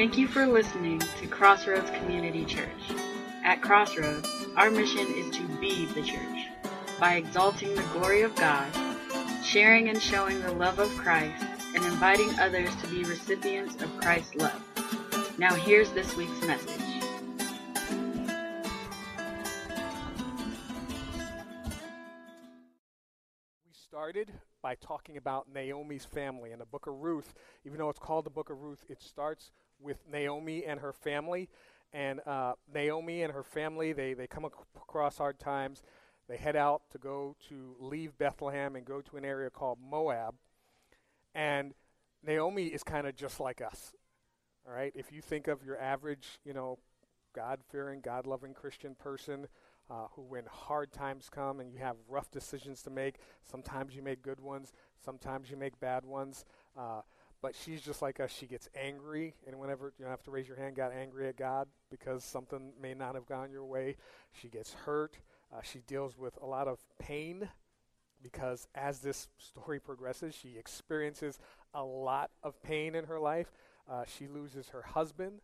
Thank you for listening to Crossroads Community Church. At Crossroads, our mission is to be the church by exalting the glory of God, sharing and showing the love of Christ, and inviting others to be recipients of Christ's love. Now, here's this week's message. We started by talking about Naomi's family in the book of Ruth. Even though it's called the book of Ruth, it starts with Naomi and her family. And uh, Naomi and her family, they, they come ac- across hard times. They head out to go to leave Bethlehem and go to an area called Moab. And Naomi is kind of just like us. All right? If you think of your average, you know, God fearing, God loving Christian person uh, who, when hard times come and you have rough decisions to make, sometimes you make good ones, sometimes you make bad ones. Uh, but she's just like us. She gets angry, and whenever you have to raise your hand, got angry at God because something may not have gone your way. She gets hurt. Uh, she deals with a lot of pain because as this story progresses, she experiences a lot of pain in her life. Uh, she loses her husband.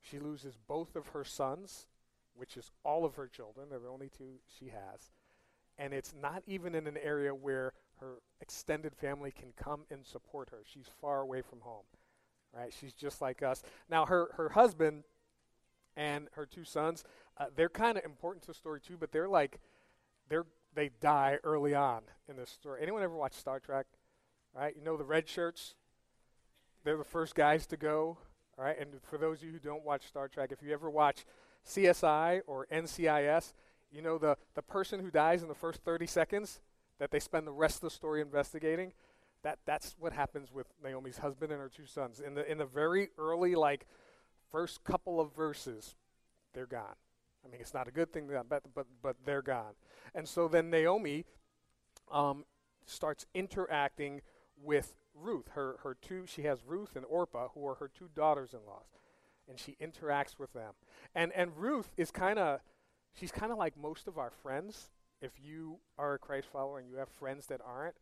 She loses both of her sons, which is all of her children. They're the only two she has. And it's not even in an area where her extended family can come and support her. She's far away from home, right? She's just like us. Now, her, her husband and her two sons, uh, they're kind of important to the story too, but they're like, they're, they die early on in this story. Anyone ever watch Star Trek? Right? You know the red shirts? They're the first guys to go. All right? And for those of you who don't watch Star Trek, if you ever watch CSI or NCIS, you know the, the person who dies in the first 30 seconds that they spend the rest of the story investigating? That, that's what happens with Naomi's husband and her two sons. In the, in the very early, like, first couple of verses, they're gone. I mean, it's not a good thing, but, but, but they're gone. And so then Naomi um, starts interacting with Ruth. Her, her two, she has Ruth and Orpah, who are her two daughters in laws. And she interacts with them. And, and Ruth is kind of, she's kind of like most of our friends. If you are a Christ follower and you have friends that aren't,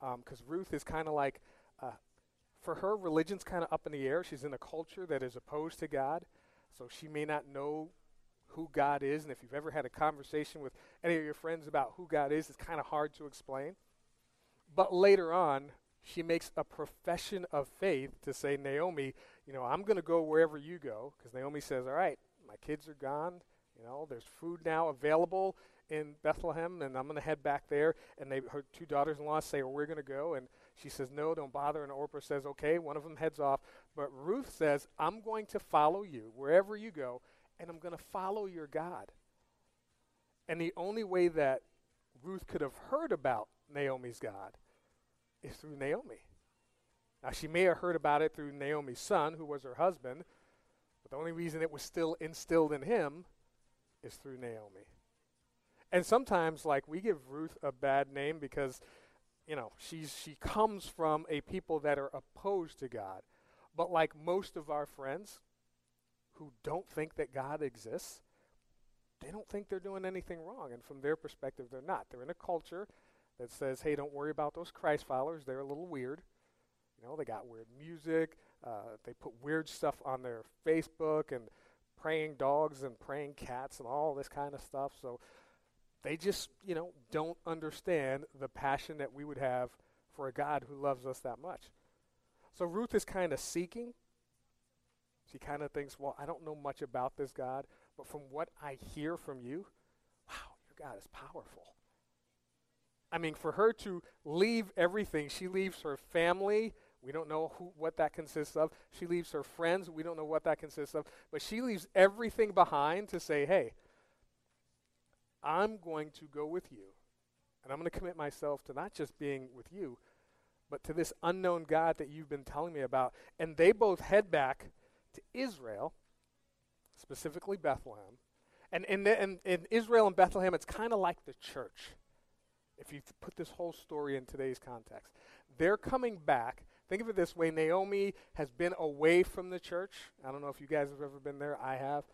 because um, Ruth is kind of like, uh, for her, religion's kind of up in the air. She's in a culture that is opposed to God, so she may not know who God is. And if you've ever had a conversation with any of your friends about who God is, it's kind of hard to explain. But later on, she makes a profession of faith to say, Naomi, you know, I'm going to go wherever you go. Because Naomi says, all right, my kids are gone. You know, there's food now available in Bethlehem, and I'm going to head back there. And they, her two daughters-in-law say, well, we're going to go. And she says, no, don't bother. And Orpah says, okay. One of them heads off. But Ruth says, I'm going to follow you wherever you go, and I'm going to follow your God. And the only way that Ruth could have heard about Naomi's God is through Naomi. Now, she may have heard about it through Naomi's son, who was her husband, but the only reason it was still instilled in him is through Naomi. And sometimes, like, we give Ruth a bad name because, you know, she's, she comes from a people that are opposed to God. But like most of our friends who don't think that God exists, they don't think they're doing anything wrong. And from their perspective, they're not. They're in a culture that says, hey, don't worry about those Christ followers. They're a little weird. You know, they got weird music. Uh, they put weird stuff on their Facebook and praying dogs and praying cats and all this kind of stuff. So they just, you know, don't understand the passion that we would have for a God who loves us that much. So Ruth is kind of seeking. She kind of thinks, well, I don't know much about this God, but from what I hear from you, wow, your God is powerful. I mean, for her to leave everything, she leaves her family. We don't know who, what that consists of. She leaves her friends. We don't know what that consists of. But she leaves everything behind to say, hey, I'm going to go with you. And I'm going to commit myself to not just being with you, but to this unknown God that you've been telling me about. And they both head back to Israel, specifically Bethlehem. And in, the, in, in Israel and Bethlehem, it's kind of like the church, if you put this whole story in today's context. They're coming back. Think of it this way Naomi has been away from the church. I don't know if you guys have ever been there. I have.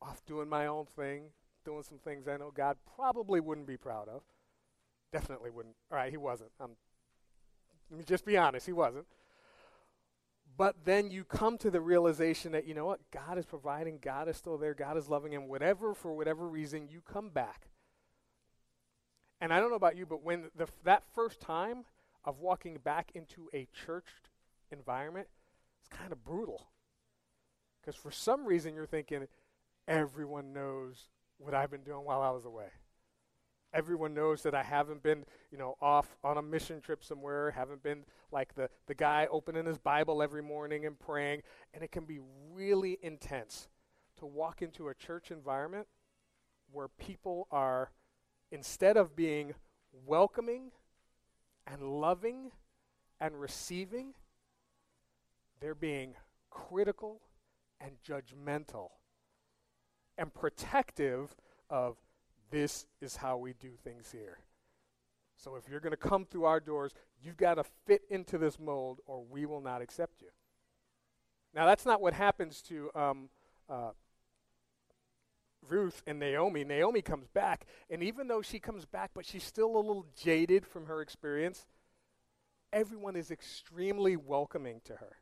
Off doing my own thing, doing some things I know God probably wouldn't be proud of. Definitely wouldn't. All right, he wasn't. I'm, let me just be honest, he wasn't. but then you come to the realization that, you know what, God is providing, God is still there, God is loving, him, whatever, for whatever reason, you come back. And I don't know about you, but when the, that first time of walking back into a church environment, it's kind of brutal. Because for some reason, you're thinking, everyone knows what I've been doing while I was away. Everyone knows that I haven't been, you know, off on a mission trip somewhere, haven't been like the, the guy opening his Bible every morning and praying. And it can be really intense to walk into a church environment where people are, instead of being welcoming and loving and receiving, they're being critical and judgmental and protective of this is how we do things here. So if you're going to come through our doors, you've got to fit into this mold or we will not accept you. Now, that's not what happens to um, uh, Ruth and Naomi. Naomi comes back, and even though she comes back, but she's still a little jaded from her experience, everyone is extremely welcoming to her.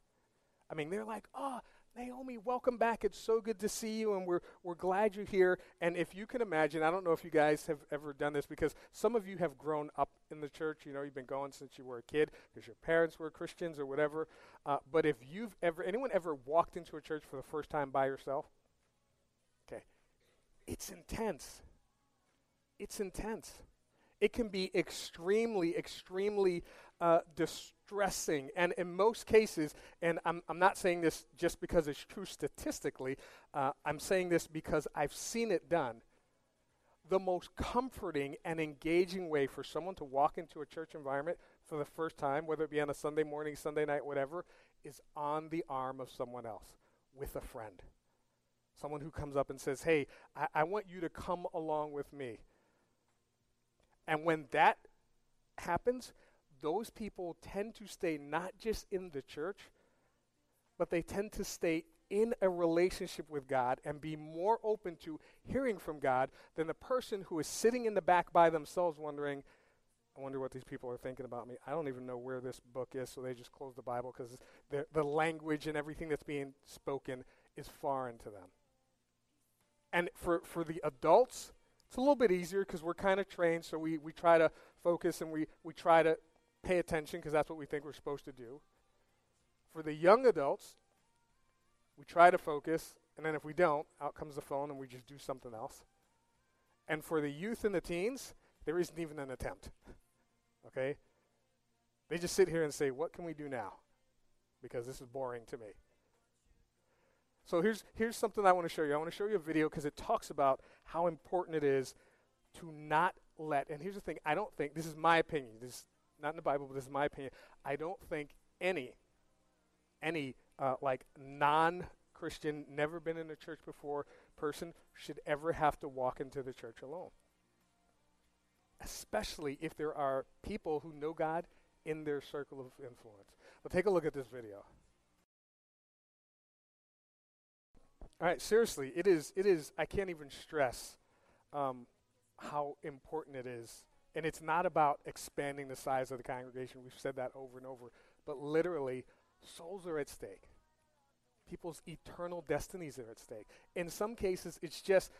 I mean, they're like, oh, Naomi, welcome back. It's so good to see you, and we're, we're glad you're here. And if you can imagine, I don't know if you guys have ever done this because some of you have grown up in the church. You know, you've been going since you were a kid because your parents were Christians or whatever. Uh, but if you've ever, anyone ever walked into a church for the first time by yourself? Okay. It's intense. It's intense. It can be extremely, extremely uh, distressing. And in most cases, and I'm, I'm not saying this just because it's true statistically, uh, I'm saying this because I've seen it done. The most comforting and engaging way for someone to walk into a church environment for the first time, whether it be on a Sunday morning, Sunday night, whatever, is on the arm of someone else with a friend. Someone who comes up and says, Hey, I, I want you to come along with me. And when that happens, those people tend to stay not just in the church, but they tend to stay in a relationship with God and be more open to hearing from God than the person who is sitting in the back by themselves wondering, I wonder what these people are thinking about me. I don't even know where this book is, so they just close the Bible because the, the language and everything that's being spoken is foreign to them. And for, for the adults, it's a little bit easier because we're kind of trained, so we, we try to focus and we, we try to pay attention because that's what we think we're supposed to do. For the young adults, we try to focus, and then if we don't, out comes the phone and we just do something else. And for the youth and the teens, there isn't even an attempt. okay? They just sit here and say, What can we do now? Because this is boring to me. So here's, here's something I want to show you. I want to show you a video because it talks about how important it is to not let, and here's the thing I don't think, this is my opinion, this not in the Bible, but this is my opinion. I don't think any, any uh, like non Christian, never been in a church before person should ever have to walk into the church alone. Especially if there are people who know God in their circle of influence. But take a look at this video. All right, seriously, it is, it is, I can't even stress um, how important it is and it's not about expanding the size of the congregation. We've said that over and over. But literally, souls are at stake. People's eternal destinies are at stake. In some cases, it's just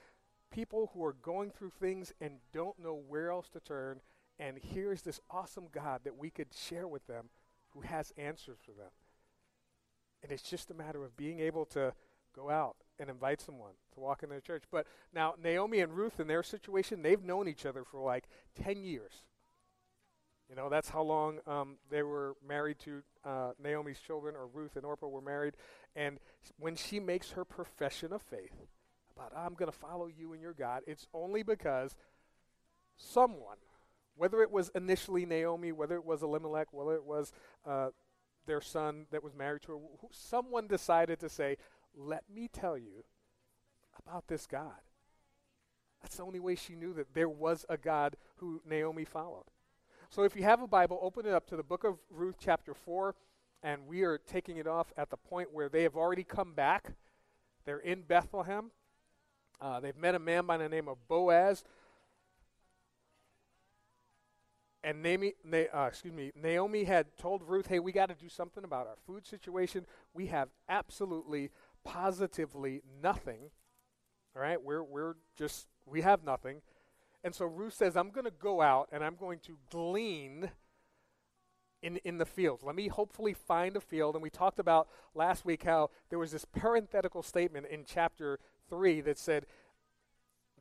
people who are going through things and don't know where else to turn. And here's this awesome God that we could share with them who has answers for them. And it's just a matter of being able to go out and invite someone to walk in their church. But now, Naomi and Ruth, in their situation, they've known each other for like 10 years. You know, that's how long um, they were married to uh, Naomi's children, or Ruth and Orpah were married. And when she makes her profession of faith about, I'm going to follow you and your God, it's only because someone, whether it was initially Naomi, whether it was Elimelech, whether it was uh, their son that was married to her, someone decided to say, let me tell you about this God. That's the only way she knew that there was a God who Naomi followed. So if you have a Bible, open it up to the book of Ruth, chapter 4, and we are taking it off at the point where they have already come back. They're in Bethlehem. Uh, they've met a man by the name of Boaz. and Naomi, Na, uh, excuse me, Naomi had told Ruth, "Hey, we got to do something about our food situation. We have absolutely, positively nothing. All right, we're we're just we have nothing." And so Ruth says, "I'm going to go out and I'm going to glean." In, in the fields. Let me hopefully find a field. And we talked about last week how there was this parenthetical statement in chapter 3 that said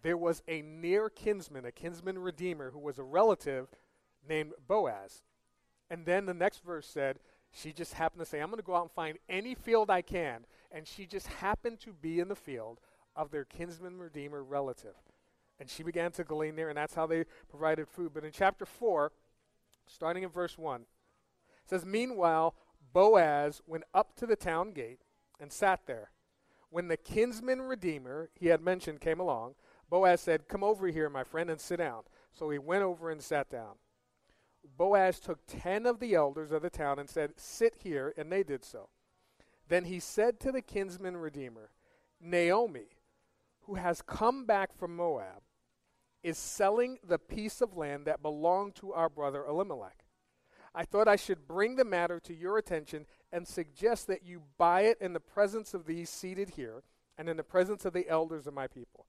there was a near kinsman, a kinsman redeemer, who was a relative named Boaz. And then the next verse said, she just happened to say, I'm going to go out and find any field I can. And she just happened to be in the field of their kinsman redeemer relative. And she began to glean there, and that's how they provided food. But in chapter 4, starting in verse 1, it says, Meanwhile, Boaz went up to the town gate and sat there. When the kinsman redeemer he had mentioned came along, Boaz said, Come over here, my friend, and sit down. So he went over and sat down. Boaz took ten of the elders of the town and said, Sit here, and they did so. Then he said to the kinsman redeemer, Naomi, who has come back from Moab, is selling the piece of land that belonged to our brother Elimelech. I thought I should bring the matter to your attention and suggest that you buy it in the presence of these seated here and in the presence of the elders of my people.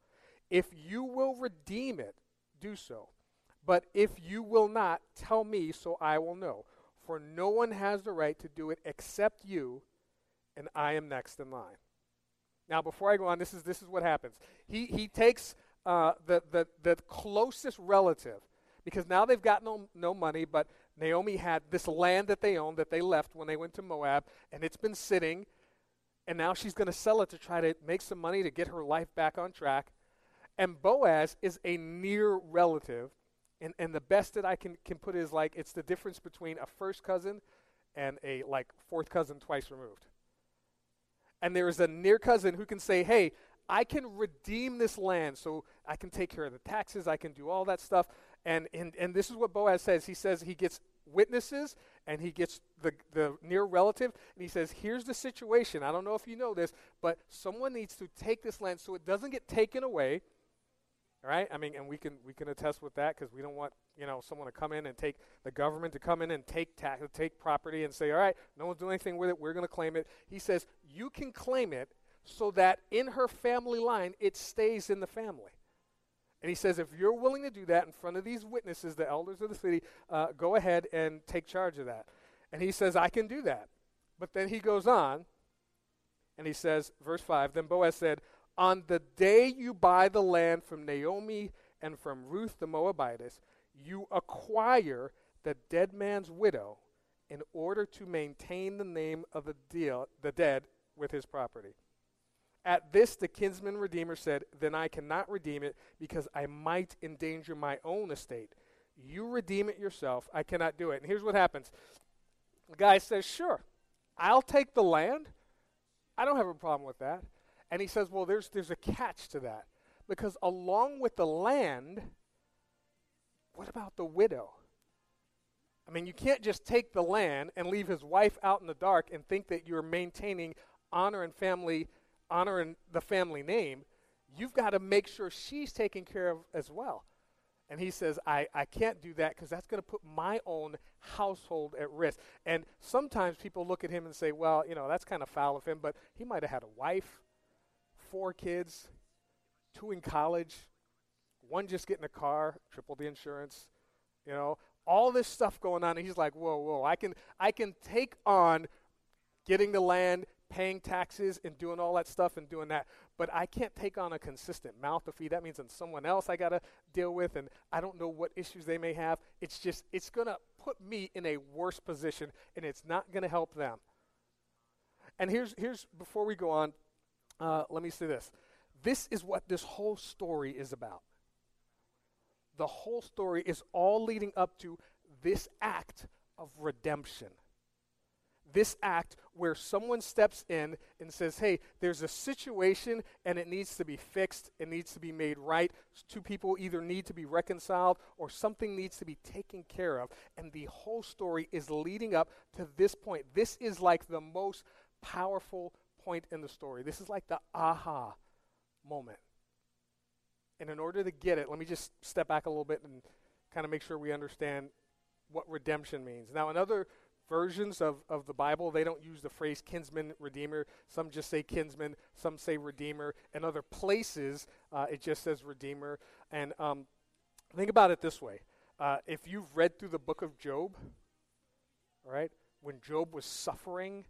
If you will redeem it, do so. But if you will not, tell me so I will know. For no one has the right to do it except you, and I am next in line. Now, before I go on, this is, this is what happens. He, he takes uh, the, the, the closest relative, because now they've got no, no money, but Naomi had this land that they owned that they left when they went to Moab, and it's been sitting, and now she's going to sell it to try to make some money to get her life back on track. And Boaz is a near relative and, and the best that I can, can put is like it's the difference between a first cousin and a like fourth cousin twice removed. And there is a near cousin who can say, hey, I can redeem this land so I can take care of the taxes, I can do all that stuff. And, and, and this is what Boaz says. He says he gets witnesses and he gets the, the near relative and he says, Here's the situation. I don't know if you know this, but someone needs to take this land so it doesn't get taken away right? I mean, and we can we can attest with that because we don't want you know someone to come in and take the government to come in and take tax, take property and say, all right, no one's doing anything with it. We're going to claim it. He says you can claim it so that in her family line it stays in the family. And he says, if you're willing to do that in front of these witnesses, the elders of the city, uh, go ahead and take charge of that. And he says, I can do that. But then he goes on, and he says, verse 5 Then Boaz said, on the day you buy the land from Naomi and from Ruth the Moabitess, you acquire the dead man's widow in order to maintain the name of the, deal, the dead with his property. At this, the kinsman redeemer said, Then I cannot redeem it because I might endanger my own estate. You redeem it yourself. I cannot do it. And here's what happens the guy says, Sure, I'll take the land. I don't have a problem with that. And he says, well, there's, there's a catch to that. Because along with the land, what about the widow? I mean, you can't just take the land and leave his wife out in the dark and think that you're maintaining honor and family, honor and the family name. You've got to make sure she's taken care of as well. And he says, I, I can't do that because that's going to put my own household at risk. And sometimes people look at him and say, well, you know, that's kind of foul of him, but he might have had a wife four kids, two in college, one just getting a car, triple the insurance, you know, all this stuff going on. And he's like, whoa, whoa, I can, I can take on getting the land, paying taxes, and doing all that stuff and doing that. But I can't take on a consistent mouth to feed. That means it's someone else I got to deal with, and I don't know what issues they may have. It's just, it's going to put me in a worse position, and it's not going to help them. And here's, here's, before we go on, uh, let me say this. This is what this whole story is about. The whole story is all leading up to this act of redemption. This act where someone steps in and says, hey, there's a situation and it needs to be fixed, it needs to be made right. Two people either need to be reconciled or something needs to be taken care of. And the whole story is leading up to this point. This is like the most powerful point in the story. This is like the aha moment. And in order to get it, let me just step back a little bit and kind of make sure we understand what redemption means. Now, in other versions of, of the Bible, they don't use the phrase kinsman, redeemer. Some just say kinsman, some say redeemer. In other places, uh, it just says redeemer. And um, think about it this way uh, if you've read through the book of Job, all right, when Job was suffering,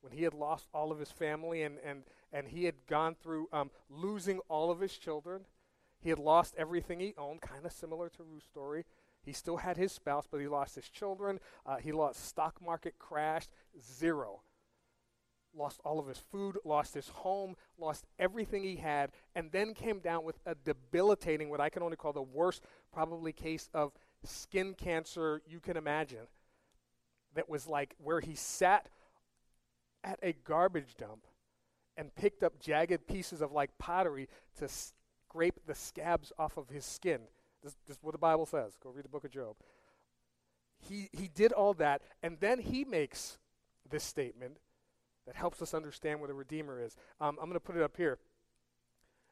when he had lost all of his family and, and, and he had gone through um, losing all of his children, he had lost everything he owned, kind of similar to Ruth's story. He still had his spouse, but he lost his children. Uh, he lost stock market crashed, zero. Lost all of his food, lost his home, lost everything he had, and then came down with a debilitating, what I can only call the worst probably case of skin cancer you can imagine. That was like where he sat at a garbage dump and picked up jagged pieces of like pottery to scrape the scabs off of his skin. This, this is what the Bible says. Go read the book of Job. He, he did all that, and then he makes this statement that helps us understand what a Redeemer is. Um, I'm going to put it up here.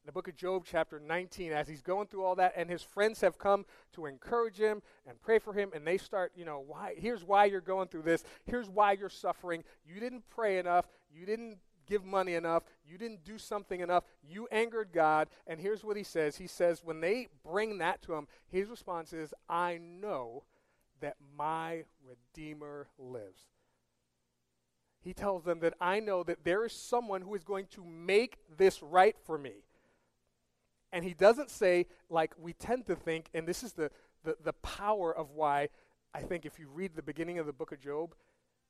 In the book of Job, chapter 19, as he's going through all that, and his friends have come to encourage him and pray for him, and they start, you know, why, here's why you're going through this. Here's why you're suffering. You didn't pray enough. You didn't give money enough. You didn't do something enough. You angered God. And here's what he says He says, when they bring that to him, his response is, I know that my Redeemer lives. He tells them that I know that there is someone who is going to make this right for me. And he doesn't say, like we tend to think, and this is the, the, the power of why I think if you read the beginning of the book of Job,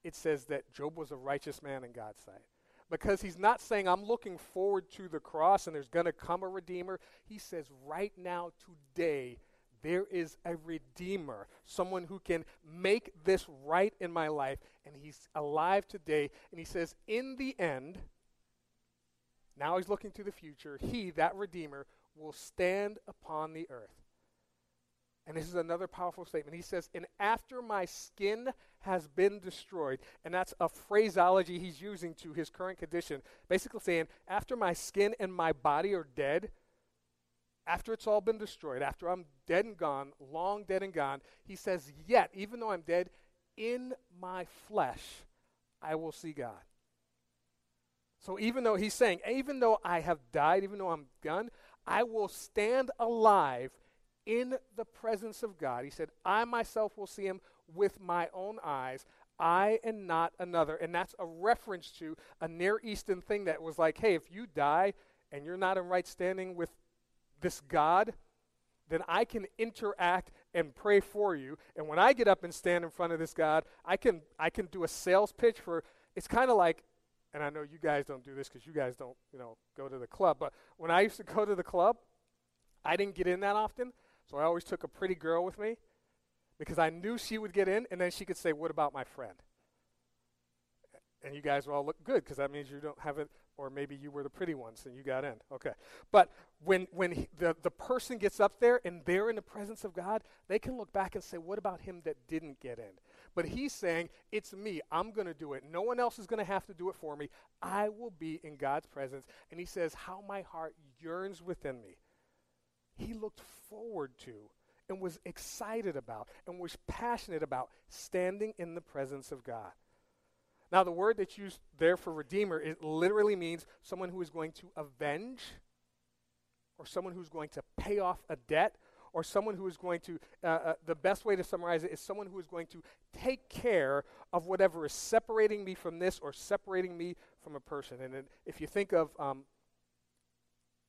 it says that Job was a righteous man in God's sight because he's not saying, I'm looking forward to the cross and there's going to come a Redeemer. He says, right now, today, there is a Redeemer, someone who can make this right in my life, and he's alive today. And he says, in the end, now he's looking to the future, he, that Redeemer, will stand upon the earth. And this is another powerful statement. He says, And after my skin has been destroyed, and that's a phraseology he's using to his current condition, basically saying, After my skin and my body are dead, after it's all been destroyed, after I'm dead and gone, long dead and gone, he says, Yet, even though I'm dead, in my flesh I will see God. So even though he's saying, even though I have died, even though I'm done, I will stand alive in the presence of God. He said, I myself will see him with my own eyes. I and not another. And that's a reference to a Near Eastern thing that was like, hey, if you die and you're not in right standing with this God, then I can interact and pray for you. And when I get up and stand in front of this God, I can I can do a sales pitch for it's kind of like and I know you guys don't do this cuz you guys don't, you know, go to the club, but when I used to go to the club, I didn't get in that often. So I always took a pretty girl with me because I knew she would get in, and then she could say, What about my friend? And you guys will all look good because that means you don't have it, or maybe you were the pretty ones and you got in. Okay. But when, when he, the, the person gets up there and they're in the presence of God, they can look back and say, What about him that didn't get in? But he's saying, It's me. I'm going to do it. No one else is going to have to do it for me. I will be in God's presence. And he says, How my heart yearns within me he looked forward to and was excited about and was passionate about standing in the presence of God. Now, the word that's used there for redeemer, it literally means someone who is going to avenge, or someone who's going to pay off a debt, or someone who is going to, uh, uh, the best way to summarize it is someone who is going to take care of whatever is separating me from this or separating me from a person. And if you think of, um,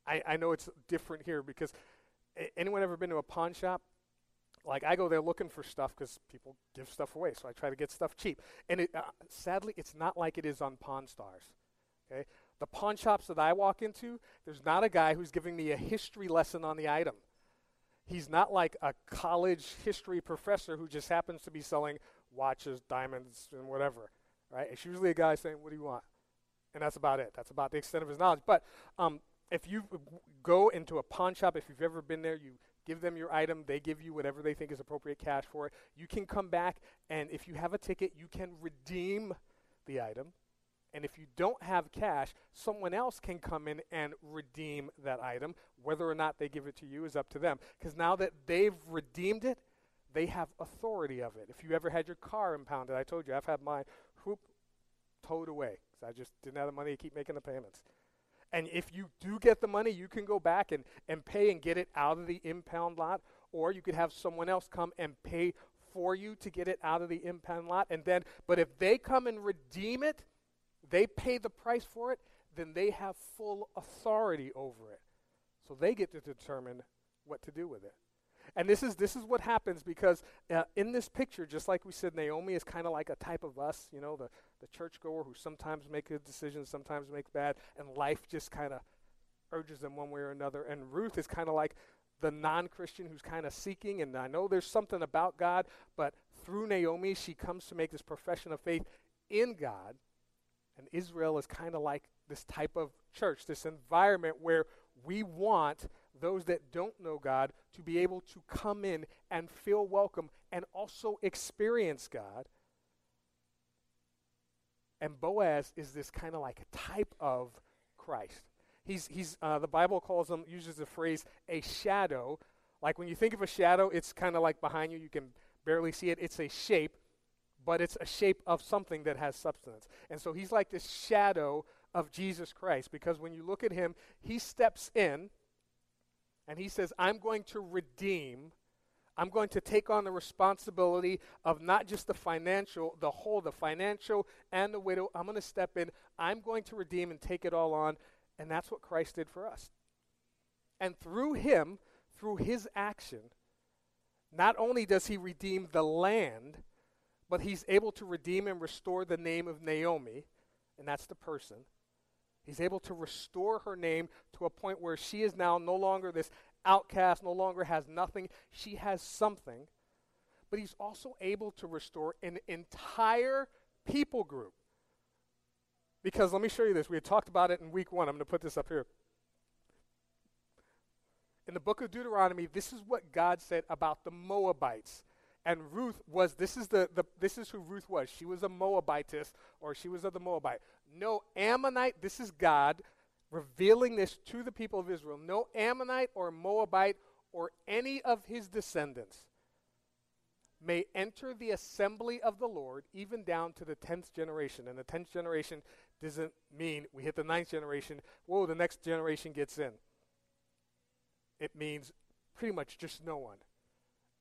I, I know it's different here because anyone ever been to a pawn shop? Like I go there looking for stuff because people give stuff away, so I try to get stuff cheap. And it, uh, sadly, it's not like it is on Pawn Stars. Okay, the pawn shops that I walk into, there's not a guy who's giving me a history lesson on the item. He's not like a college history professor who just happens to be selling watches, diamonds, and whatever. Right? It's usually a guy saying, "What do you want?" And that's about it. That's about the extent of his knowledge. But um, if you go into a pawn shop, if you've ever been there, you give them your item, they give you whatever they think is appropriate cash for it. You can come back, and if you have a ticket, you can redeem the item. And if you don't have cash, someone else can come in and redeem that item. Whether or not they give it to you is up to them. Because now that they've redeemed it, they have authority of it. If you ever had your car impounded, I told you I've had mine whoop towed away because I just didn't have the money to keep making the payments. And if you do get the money, you can go back and, and pay and get it out of the impound lot, or you could have someone else come and pay for you to get it out of the impound lot. And then, but if they come and redeem it, they pay the price for it, then they have full authority over it. So they get to determine what to do with it. And this is this is what happens because uh, in this picture, just like we said, Naomi is kind of like a type of us, you know, the the churchgoer who sometimes make good decisions, sometimes makes bad, and life just kind of urges them one way or another. And Ruth is kind of like the non-Christian who's kind of seeking, and I know there's something about God, but through Naomi, she comes to make this profession of faith in God. And Israel is kind of like this type of church, this environment where we want those that don't know God to be able to come in and feel welcome and also experience God. And Boaz is this kind of like a type of Christ. He's, he's uh, the Bible calls him, uses the phrase, a shadow. Like when you think of a shadow, it's kind of like behind you, you can barely see it. It's a shape, but it's a shape of something that has substance. And so he's like this shadow of Jesus Christ because when you look at him, he steps in and he says, I'm going to redeem. I'm going to take on the responsibility of not just the financial, the whole, the financial and the widow. I'm going to step in. I'm going to redeem and take it all on. And that's what Christ did for us. And through him, through his action, not only does he redeem the land, but he's able to redeem and restore the name of Naomi, and that's the person. He's able to restore her name to a point where she is now no longer this outcast, no longer has nothing. She has something. But he's also able to restore an entire people group. Because let me show you this. We had talked about it in week one. I'm going to put this up here. In the book of Deuteronomy, this is what God said about the Moabites and Ruth was this is the, the this is who Ruth was. She was a Moabitess or she was of the Moabite. No Ammonite, this is God revealing this to the people of Israel. No Ammonite or Moabite or any of his descendants may enter the assembly of the Lord even down to the 10th generation. And the 10th generation doesn't mean we hit the ninth generation, whoa, the next generation gets in. It means pretty much just no one.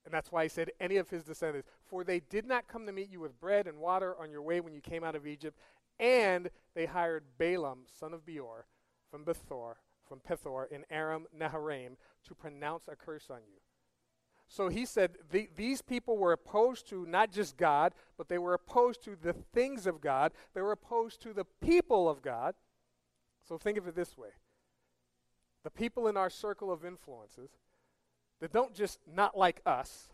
And that's why he said, any of his descendants. For they did not come to meet you with bread and water on your way when you came out of Egypt. And they hired Balaam, son of Beor, from Bethor, from Pethor in Aram Naharaim, to pronounce a curse on you. So he said the, these people were opposed to not just God, but they were opposed to the things of God. They were opposed to the people of God. So think of it this way the people in our circle of influences that don't just not like us,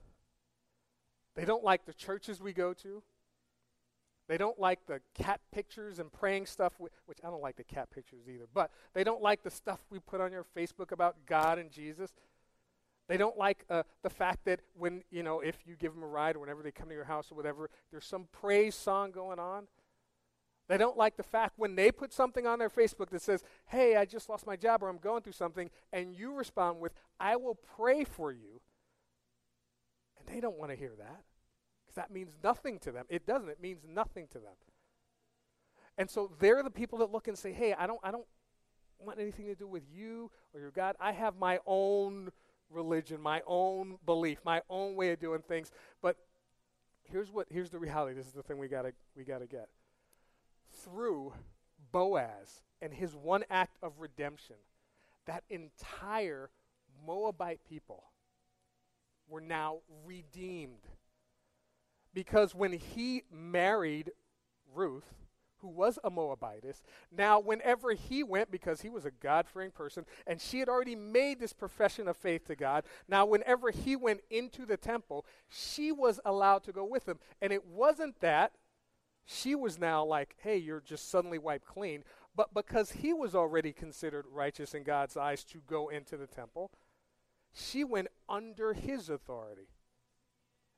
they don't like the churches we go to. They don't like the cat pictures and praying stuff, which I don't like the cat pictures either, but they don't like the stuff we put on your Facebook about God and Jesus. They don't like uh, the fact that when, you know, if you give them a ride or whenever they come to your house or whatever, there's some praise song going on. They don't like the fact when they put something on their Facebook that says, hey, I just lost my job or I'm going through something, and you respond with, I will pray for you. And they don't want to hear that because that means nothing to them. It doesn't, it means nothing to them. And so they're the people that look and say, hey, I don't, I don't want anything to do with you or your God. I have my own religion, my own belief, my own way of doing things. But here's what here's the reality. This is the thing we gotta we gotta get through Boaz and his one act of redemption, that entire Moabite people were now redeemed. Because when he married Ruth, who was a Moabitess, now whenever he went, because he was a God fearing person, and she had already made this profession of faith to God, now whenever he went into the temple, she was allowed to go with him. And it wasn't that she was now like, hey, you're just suddenly wiped clean. But because he was already considered righteous in God's eyes to go into the temple, she went under his authority.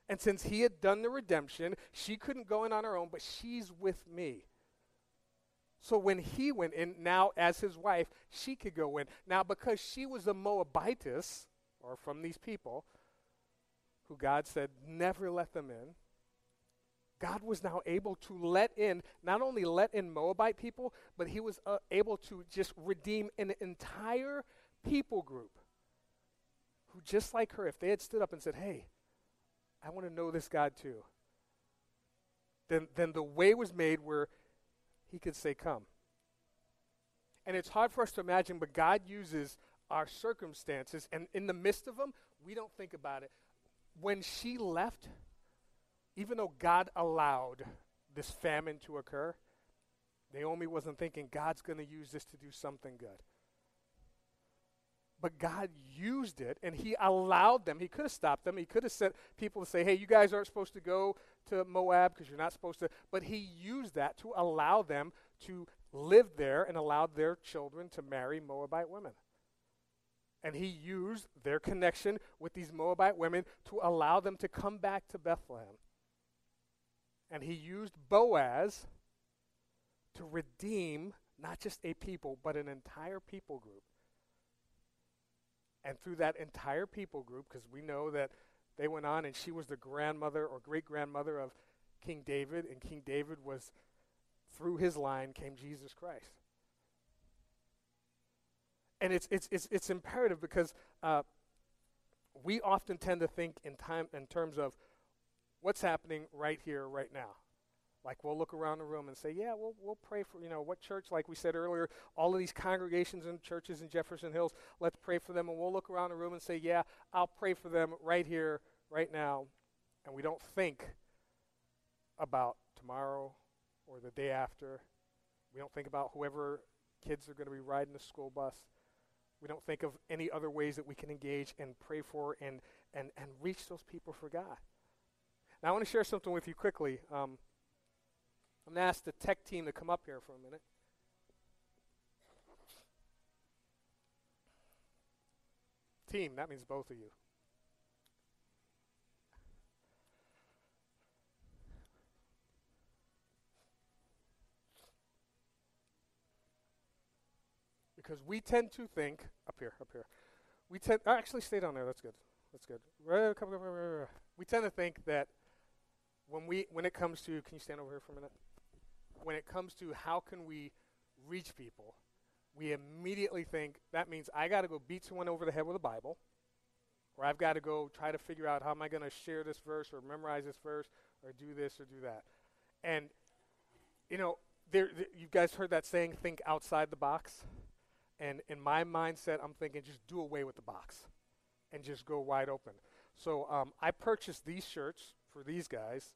And since he had done the redemption, she couldn't go in on her own, but she's with me. So when he went in, now as his wife, she could go in. Now, because she was a Moabitess, or from these people, who God said never let them in, God was now able to let in, not only let in Moabite people, but he was uh, able to just redeem an entire people group who, just like her, if they had stood up and said, Hey, I want to know this God too, then, then the way was made where he could say, Come. And it's hard for us to imagine, but God uses our circumstances, and in the midst of them, we don't think about it. When she left, even though God allowed this famine to occur, Naomi wasn't thinking God's going to use this to do something good. But God used it and He allowed them. He could have stopped them. He could have sent people to say, hey, you guys aren't supposed to go to Moab because you're not supposed to. But He used that to allow them to live there and allowed their children to marry Moabite women. And He used their connection with these Moabite women to allow them to come back to Bethlehem and he used Boaz to redeem not just a people, but an entire people group. And through that entire people group, because we know that they went on and she was the grandmother or great grandmother of King David, and King David was, through his line, came Jesus Christ. And it's, it's, it's, it's imperative because uh, we often tend to think in, time, in terms of what's happening right here, right now. Like we'll look around the room and say, yeah, we'll, we'll pray for, you know, what church, like we said earlier, all of these congregations and churches in Jefferson Hills, let's pray for them. And we'll look around the room and say, yeah, I'll pray for them right here, right now. And we don't think about tomorrow or the day after. We don't think about whoever kids are going to be riding the school bus. We don't think of any other ways that we can engage and pray for and, and, and reach those people for God. Now, I want to share something with you quickly. Um, I'm going to ask the tech team to come up here for a minute. Team, that means both of you. Because we tend to think, up here, up here, we tend, actually stay down there, that's good. That's good. We tend to think that when we when it comes to can you stand over here for a minute? When it comes to how can we reach people, we immediately think that means I got to go beat someone over the head with a Bible, or I've got to go try to figure out how am I going to share this verse or memorize this verse or do this or do that. And you know, there, you guys heard that saying think outside the box. And in my mindset, I'm thinking just do away with the box and just go wide open. So um, I purchased these shirts for these guys,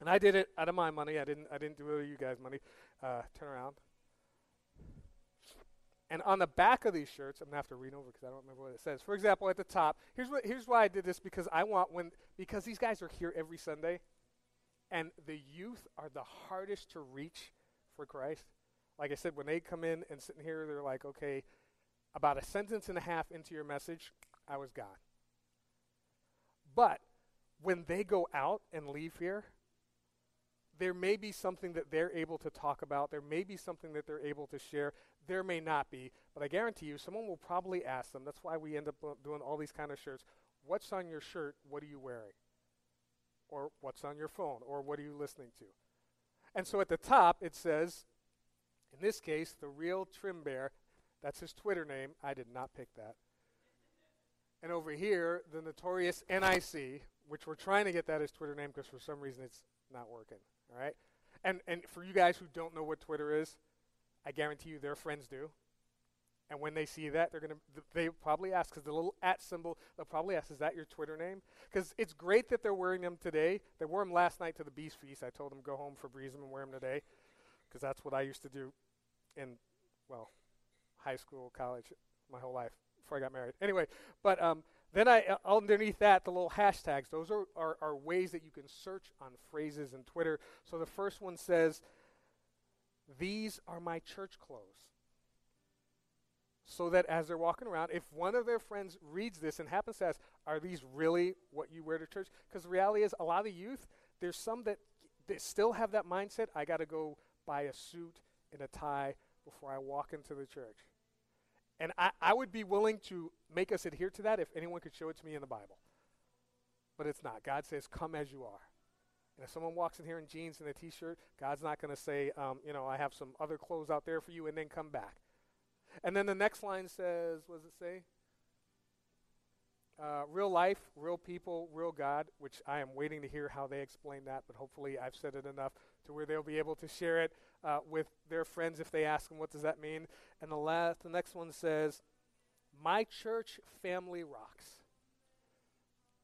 and I did it out of my money. I didn't. I didn't do it with you guys' money. Uh, turn around. And on the back of these shirts, I'm gonna have to read over because I don't remember what it says. For example, at the top, here's what here's why I did this because I want when because these guys are here every Sunday, and the youth are the hardest to reach for Christ. Like I said, when they come in and sit here, they're like, okay, about a sentence and a half into your message, I was gone. But when they go out and leave here, there may be something that they're able to talk about. There may be something that they're able to share. There may not be, but I guarantee you, someone will probably ask them. That's why we end up doing all these kind of shirts. What's on your shirt? What are you wearing? Or what's on your phone? Or what are you listening to? And so at the top, it says, in this case, the real Trim Bear. That's his Twitter name. I did not pick that. And over here, the notorious NIC, which we're trying to get that as Twitter name because for some reason it's not working. All right? And, and for you guys who don't know what Twitter is, I guarantee you their friends do. And when they see that, they're going to, they probably ask, because the little at symbol, they'll probably ask, is that your Twitter name? Because it's great that they're wearing them today. They wore them last night to the Beast Feast. I told them go home for breeze and wear them today, because that's what I used to do in, well, high school, college, my whole life before I got married. Anyway, but um, then I uh, underneath that the little hashtags. Those are, are are ways that you can search on phrases in Twitter. So the first one says, "These are my church clothes." So that as they're walking around, if one of their friends reads this and happens to ask, "Are these really what you wear to church?" Because the reality is, a lot of the youth, there's some that, that still have that mindset. I got to go buy a suit and a tie before I walk into the church. And I, I would be willing to make us adhere to that if anyone could show it to me in the Bible. but it's not. God says, come as you are. And if someone walks in here in jeans and a t-shirt, God's not going to say, um, you know, I have some other clothes out there for you, and then come back. And then the next line says, what does it say? Uh, real life, real people, real God, which I am waiting to hear how they explain that, but hopefully I've said it enough to where they'll be able to share it uh, with their friends if they ask them, what does that mean? And the, last, the next one says, my church family rocks.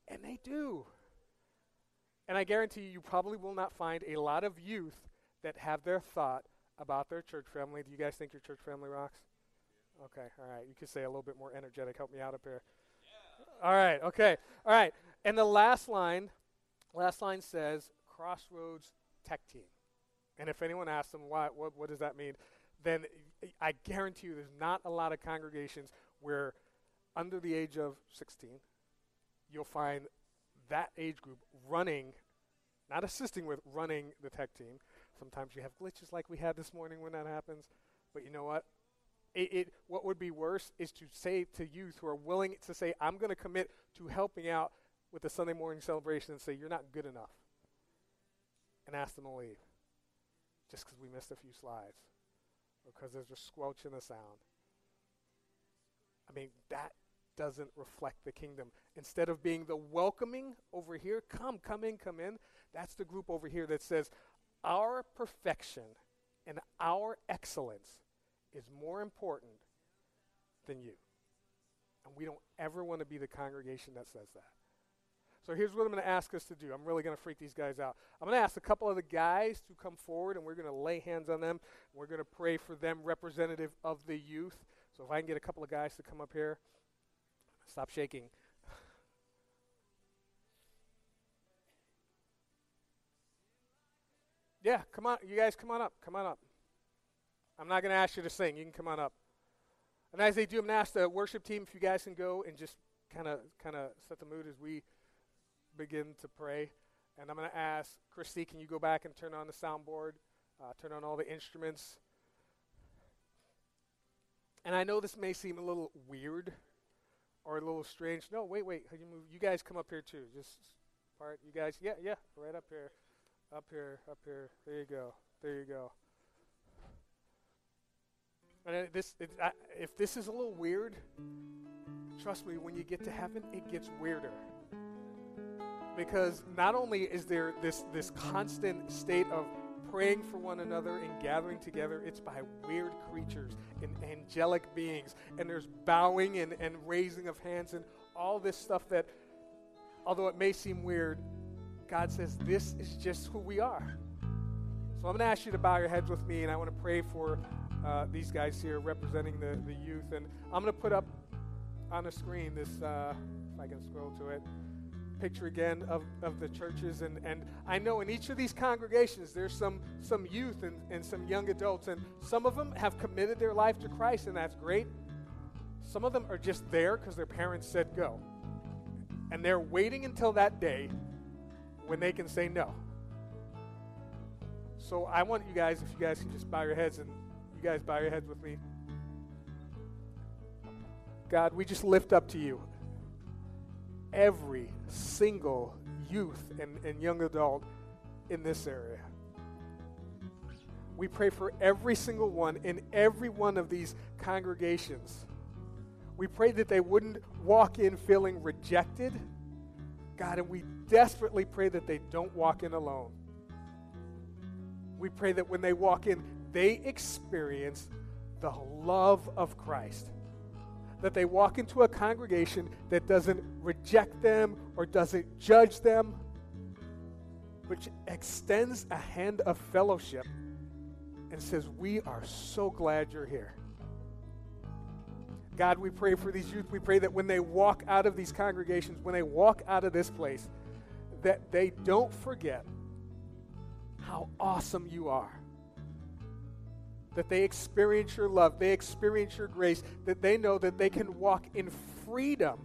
And they do. And I guarantee you, you probably will not find a lot of youth that have their thought about their church family. Do you guys think your church family rocks? Okay, all right. You could say a little bit more energetic. Help me out up here. Yeah. All right, okay. All right. And the last line, last line says Crossroads Tech Team. And if anyone asks them why, what, what does that mean, then I guarantee you there's not a lot of congregations where under the age of 16, you'll find that age group running, not assisting with running the tech team. Sometimes you have glitches like we had this morning when that happens. But you know what? It, it, what would be worse is to say to youth who are willing to say, I'm going to commit to helping out with the Sunday morning celebration and say, You're not good enough. And ask them to leave just because we missed a few slides or because there's a squelch in the sound. I mean, that doesn't reflect the kingdom. Instead of being the welcoming over here, come, come in, come in, that's the group over here that says, Our perfection and our excellence is more important than you. And we don't ever want to be the congregation that says that. So here's what I'm going to ask us to do. I'm really going to freak these guys out. I'm going to ask a couple of the guys to come forward, and we're going to lay hands on them. We're going to pray for them, representative of the youth. So if I can get a couple of guys to come up here, stop shaking. yeah, come on. You guys come on up. Come on up. I'm not going to ask you to sing. You can come on up. And as they do, I'm going to ask the worship team if you guys can go and just kind of kind of set the mood as we begin to pray. And I'm going to ask Christy, can you go back and turn on the soundboard, uh, turn on all the instruments? And I know this may seem a little weird or a little strange. No, wait, wait. You, move? you guys come up here too. Just part. You guys, yeah, yeah, right up here, up here, up here. There you go. There you go. And this, it, I, if this is a little weird, trust me, when you get to heaven, it gets weirder. Because not only is there this this constant state of praying for one another and gathering together, it's by weird creatures and angelic beings. And there's bowing and, and raising of hands and all this stuff that, although it may seem weird, God says this is just who we are. So I'm going to ask you to bow your heads with me, and I want to pray for uh, these guys here representing the, the youth. And I'm going to put up on the screen this, uh, if I can scroll to it picture again of, of the churches. And, and I know in each of these congregations, there's some, some youth and, and some young adults, and some of them have committed their life to Christ, and that's great. Some of them are just there because their parents said go. And they're waiting until that day when they can say no. So I want you guys, if you guys can just bow your heads and you guys bow your heads with me. God, we just lift up to you every single youth and, and young adult in this area. We pray for every single one in every one of these congregations. We pray that they wouldn't walk in feeling rejected. God, and we desperately pray that they don't walk in alone. We pray that when they walk in, they experience the love of Christ that they walk into a congregation that doesn't reject them or doesn't judge them, which extends a hand of fellowship and says, We are so glad you're here. God, we pray for these youth. We pray that when they walk out of these congregations, when they walk out of this place, that they don't forget how awesome you are that they experience your love, they experience your grace, that they know that they can walk in freedom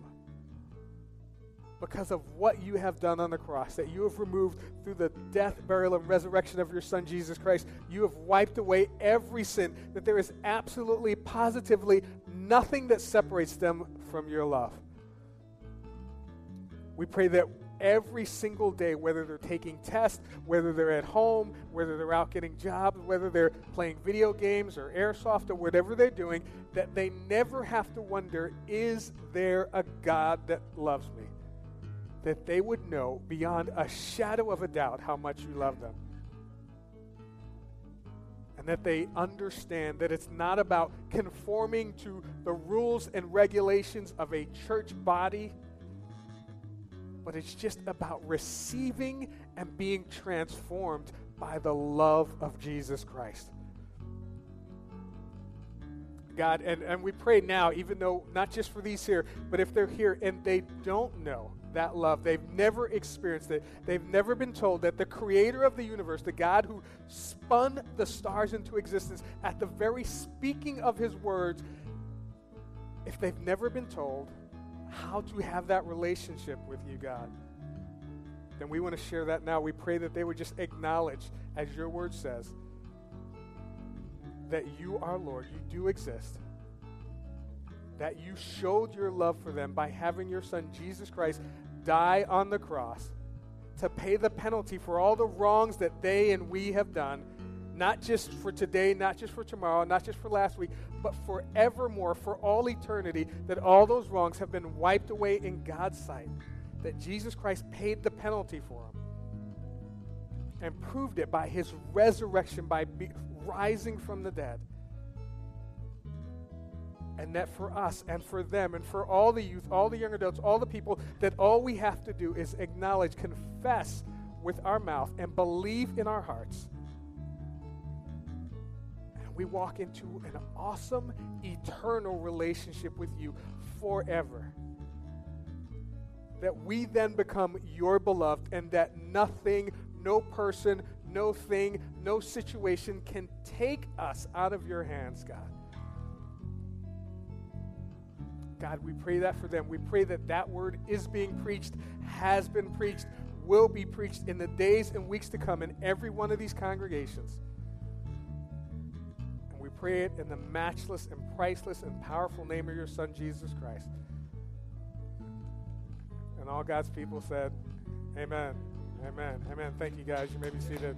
because of what you have done on the cross, that you have removed through the death, burial, and resurrection of your Son, Jesus Christ. You have wiped away every sin, that there is absolutely, positively nothing that separates them from your love. We pray that every single day, whether they're taking tests, whether they're at home, whether they're out getting jobs, whether they're playing video games or airsoft or whatever they're doing, that they never have to wonder, is there a God that loves me? That they would know beyond a shadow of a doubt how much you love them and that they understand that it's not about conforming to the rules and regulations of a church body, but it's just about receiving and being transformed by the love of Jesus Christ. God, and, and we pray now, even though not just for these here, but if they're here and they don't know that love. They've never experienced it. They've never been told that the creator of the universe, the God who spun the stars into existence at the very speaking of his words, if they've never been told how to have that relationship with you, God, then we want to share that now. We pray that they would just acknowledge, as your word says, that you are Lord, you do exist that you showed your love for them by having your son Jesus Christ die on the cross to pay the penalty for all the wrongs that they and we have done, not just for today, not just for tomorrow, not just for last week, but forevermore, for all eternity, that all those wrongs have been wiped away in God's sight, that Jesus Christ paid the penalty for them and proved it by his resurrection, by be- rising from the dead and that for us and for them and for all the youth, all the young adults, all the people, that all we have to do is acknowledge, confess with our mouth, and believe in our hearts. We walk into an awesome, eternal relationship with you forever. That we then become your beloved, and that nothing, no person, no thing, no situation can take us out of your hands, God. God, we pray that for them. We pray that that word is being preached, has been preached, will be preached in the days and weeks to come in every one of these congregations. Pray it in the matchless and priceless and powerful name of your Son, Jesus Christ. And all God's people said, Amen. Amen. Amen. Thank you, guys. You may be seated.